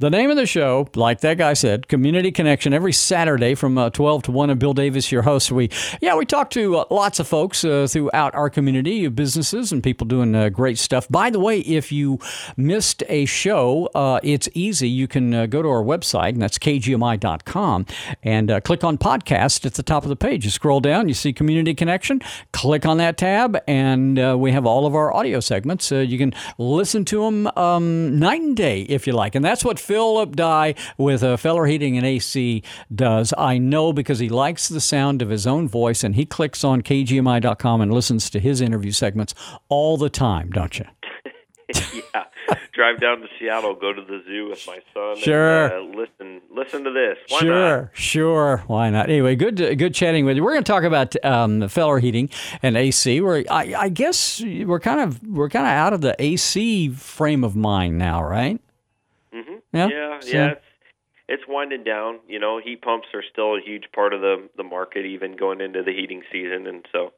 The name of the show, like that guy said, Community Connection, every Saturday from uh, 12 to 1. And Bill Davis, your host. We, yeah, we talk to uh, lots of folks uh, throughout our community, businesses, and people doing uh, great stuff. By the way, if you missed a show, uh, it's easy. You can uh, go to our website, and that's kgmi.com, and click on podcast at the top of the page. You scroll down, you see Community Connection, click on that tab, and we have all of our audio segments. you can listen to them um, night and day if you like. And that's what Philip Dye with uh, Feller Heating and AC does. I know because he likes the sound of his own voice and he clicks on kgmi.com and listens to his interview segments all the time, don't you? yeah. Drive down to Seattle, go to the zoo with my son. Sure. And, uh, listen, listen to this. Why sure, not? sure. Why not? Anyway, good, good chatting with you. We're going to talk about um, Feller heating and AC. Where I, I guess we're kind of we're kind of out of the AC frame of mind now, right? Yeah, yeah, so, yeah. It's, it's winding down. You know, heat pumps are still a huge part of the the market, even going into the heating season. And so,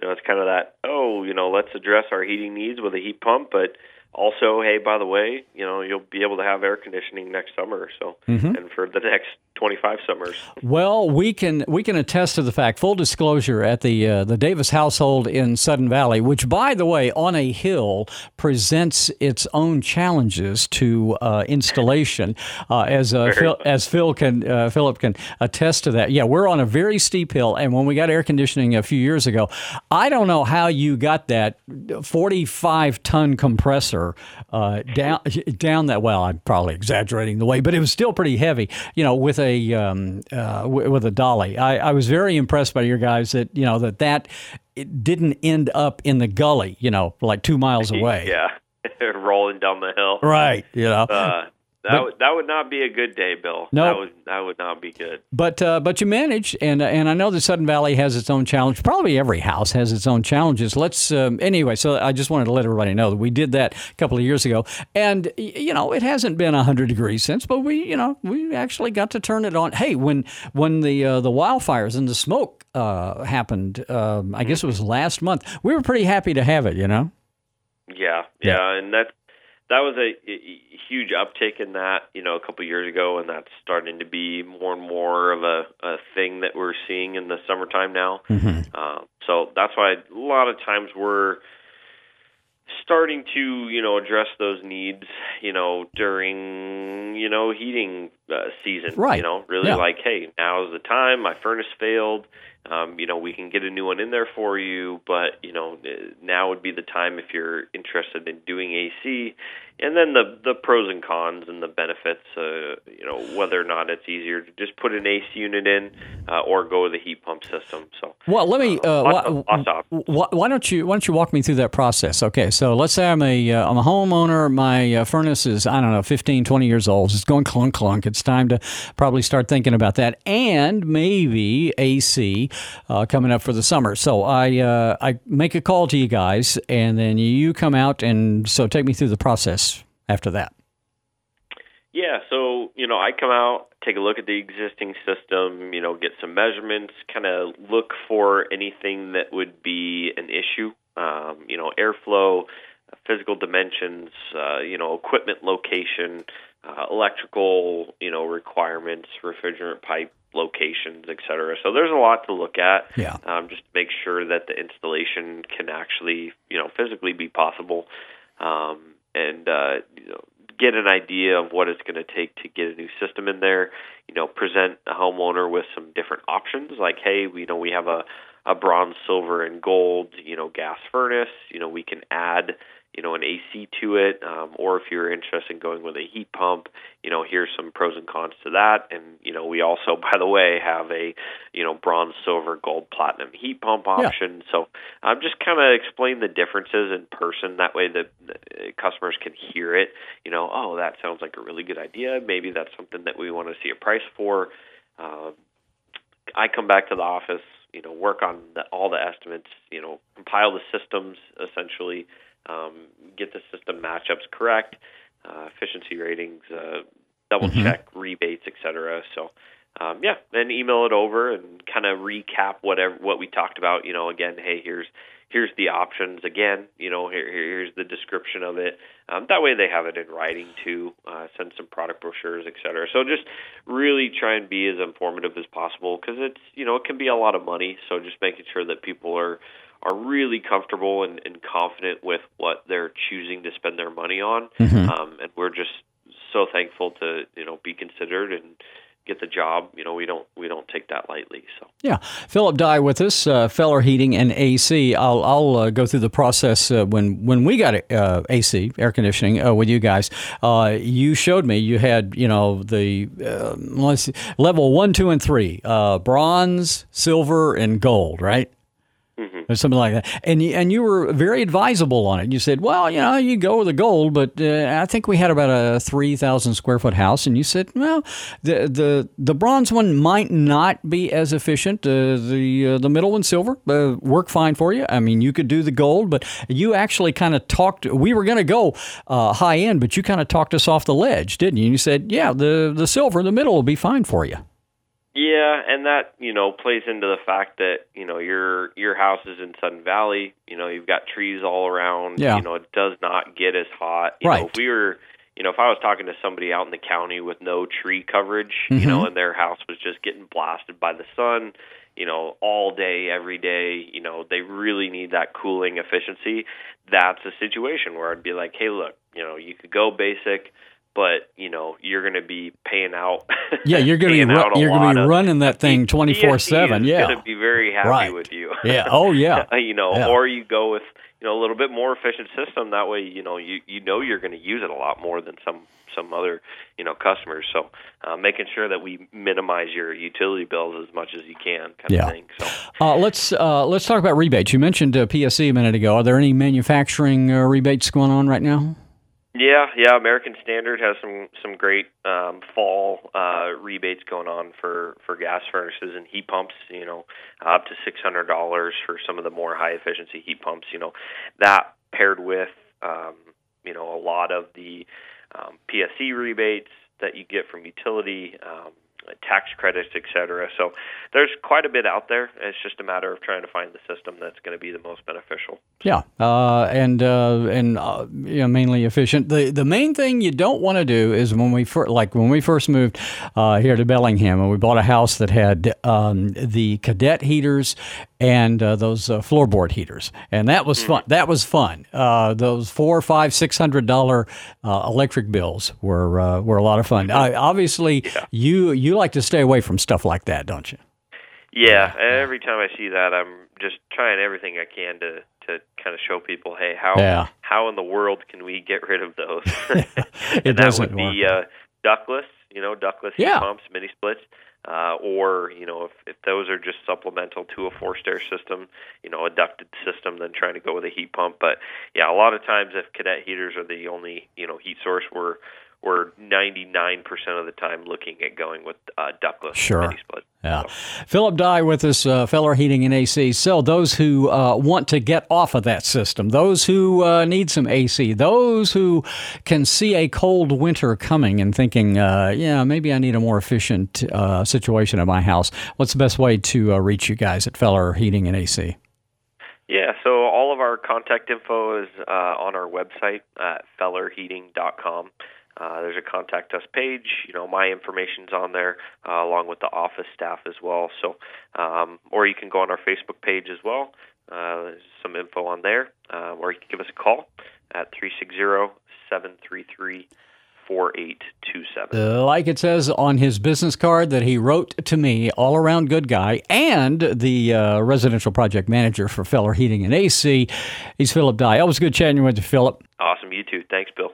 you know, it's kind of that. Oh, you know, let's address our heating needs with a heat pump, but also, hey, by the way, you know, you'll be able to have air conditioning next summer. So, mm-hmm. and for the next 25 summers. Well, we can we can attest to the fact. Full disclosure, at the uh, the Davis household in Sudden Valley, which, by the way, on a hill, presents its own challenges to uh, installation, uh, as uh, Phil, as Phil can uh, Philip can attest to that. Yeah, we're on a very steep hill, and when we got air conditioning a few years ago, I don't know how you got that 45 ton compressor uh, down down that. Well, I'm probably exaggerating the way, but it was still pretty heavy. You know, with a a um, uh, w- with a dolly. I, I was very impressed by your guys that you know that that it didn't end up in the gully. You know, like two miles away. Yeah, rolling down the hill. Right. You know. Uh, that but, would that would not be a good day, Bill. No, that would that would not be good. But uh, but you managed, and uh, and I know the Sudden Valley has its own challenge. Probably every house has its own challenges. Let's um, anyway. So I just wanted to let everybody know that we did that a couple of years ago, and you know it hasn't been hundred degrees since, but we you know we actually got to turn it on. Hey, when when the uh, the wildfires and the smoke uh, happened, um, I guess it was last month. We were pretty happy to have it. You know. Yeah, yeah, yeah. and that's that was a, a huge uptick in that, you know, a couple of years ago, and that's starting to be more and more of a, a thing that we're seeing in the summertime now. Mm-hmm. Uh, so that's why a lot of times we're starting to, you know, address those needs, you know, during, you know, heating uh, season. Right. You know, really yeah. like, hey, now is the time. My furnace failed um, you know, we can get a new one in there for you, but you know, now would be the time if you're interested in doing AC. And then the the pros and cons and the benefits, uh, you know, whether or not it's easier to just put an AC unit in uh, or go with a heat pump system. So, well, let me. Uh, why, why, why, don't you Why don't you walk me through that process? Okay, so let's say I'm a uh, I'm a homeowner. My uh, furnace is I don't know 15, 20 years old. It's going clunk clunk. It's time to probably start thinking about that, and maybe AC uh, coming up for the summer. So I uh, I make a call to you guys, and then you come out and so take me through the process after that. Yeah, so you know I come out, take a look at the existing system, you know, get some measurements, kind of look for anything that would be an issue. Um, you know, airflow, physical dimensions, uh, you know, equipment location, uh, electrical, you know, requirements, refrigerant pipe locations, et cetera. So there's a lot to look at. Yeah. Um, just make sure that the installation can actually, you know, physically be possible, um, and uh, you know, get an idea of what it's going to take to get a new system in there. You know, present a homeowner with some different options, like, hey, we you know we have a a bronze, silver, and gold, you know, gas furnace. You know, we can add you know, an AC to it, um, or if you're interested in going with a heat pump, you know, here's some pros and cons to that. And you know, we also, by the way, have a you know bronze, silver, gold, platinum heat pump option. Yeah. So I'm um, just kind of explain the differences in person. That way, the, the customers can hear it. You know, oh, that sounds like a really good idea. Maybe that's something that we want to see a price for. Um, I come back to the office, you know, work on the, all the estimates, you know, compile the systems essentially um, get the system matchups correct, uh, efficiency ratings, uh, double mm-hmm. check rebates, etc. So um, yeah, then email it over and kind of recap whatever what we talked about. You know, again, hey, here's here's the options again. You know, here, here's the description of it. Um, that way, they have it in writing too. Uh, send some product brochures, etc. So just really try and be as informative as possible because it's you know it can be a lot of money. So just making sure that people are are really comfortable and, and confident with what they're choosing to spend their money on. Mm-hmm. Um, and we're just so thankful to you know be considered and get the job. You know, we don't we don't take that lightly. So yeah, Philip Dye with us, uh, Feller Heating and AC. I'll I'll uh, go through the process uh, when when we got uh, AC air conditioning uh, with you guys. Uh, you showed me you had you know the let's see, level one, two, and three, bronze, silver, and gold, right? Or something like that. And you, and you were very advisable on it. You said, well, you know, you go with the gold, but uh, I think we had about a three thousand square foot house, and you said, well, the the the bronze one might not be as efficient. Uh, the uh, the middle one, silver, uh, work fine for you. I mean, you could do the gold, but you actually kind of talked. We were going to go uh, high end, but you kind of talked us off the ledge, didn't you? And you said, yeah, the the silver, in the middle will be fine for you. Yeah, and that you know plays into the fact that you know your your house is in Sudden Valley. You know you've got trees all around. Yeah. You know it does not get as hot. You right. Know, if we were, you know, if I was talking to somebody out in the county with no tree coverage, mm-hmm. you know, and their house was just getting blasted by the sun, you know, all day, every day, you know, they really need that cooling efficiency. That's a situation where I'd be like, hey, look, you know, you could go basic but you know you're going to be paying out. Yeah, you're going to be ru- you're going to be running that thing twenty four seven. Yeah, going to be very happy right. with you. yeah. Oh yeah. you know, yeah. or you go with you know a little bit more efficient system. That way, you know you you know you're going to use it a lot more than some some other you know customers. So uh, making sure that we minimize your utility bills as much as you can, kind yeah. of thing. So uh, let's uh, let's talk about rebates. You mentioned uh, PSE a minute ago. Are there any manufacturing uh, rebates going on right now? Yeah, yeah. American Standard has some some great um, fall uh, rebates going on for for gas furnaces and heat pumps. You know, up to six hundred dollars for some of the more high efficiency heat pumps. You know, that paired with um, you know a lot of the um, PSE rebates that you get from utility. Um, tax credits, et cetera. So there's quite a bit out there. It's just a matter of trying to find the system that's going to be the most beneficial. Yeah, uh, and uh, and uh, you know, mainly efficient. The the main thing you don't want to do is when we fir- like when we first moved uh, here to Bellingham and we bought a house that had um, the cadet heaters and uh, those uh, floorboard heaters, and that was fun. Mm-hmm. That was fun. those four, five, six hundred dollar electric bills were were a lot of fun. obviously, yeah. you you like to stay away from stuff like that, don't you? Yeah, every time I see that, I'm just trying everything I can to to kind of show people, hey, how yeah. how in the world can we get rid of those? it doesn't that would be uh, ductless, you know, ductless yeah. heat pumps, mini splits, uh, or you know, if if those are just supplemental to a forced air system, you know, a ducted system, then trying to go with a heat pump. But yeah, a lot of times if cadet heaters are the only you know heat source, we're we're 99% of the time looking at going with uh, ductless sure. split. Yeah. So. Philip Dye with us, uh, Feller Heating and AC. So, those who uh, want to get off of that system, those who uh, need some AC, those who can see a cold winter coming and thinking, uh, yeah, maybe I need a more efficient uh, situation at my house, what's the best way to uh, reach you guys at Feller Heating and AC? Yeah, so all of our contact info is on our website at fellerheating.com. Uh, there's a contact us page. You know, my information's on there, uh, along with the office staff as well. So, um, or you can go on our Facebook page as well. Uh, there's some info on there, uh, or you can give us a call at 360 733 4827. Uh, like it says on his business card that he wrote to me, all around good guy, and the uh, residential project manager for Feller Heating and AC. He's Philip Dye. Always good chatting with you, Philip. Awesome. You too. Thanks, Bill.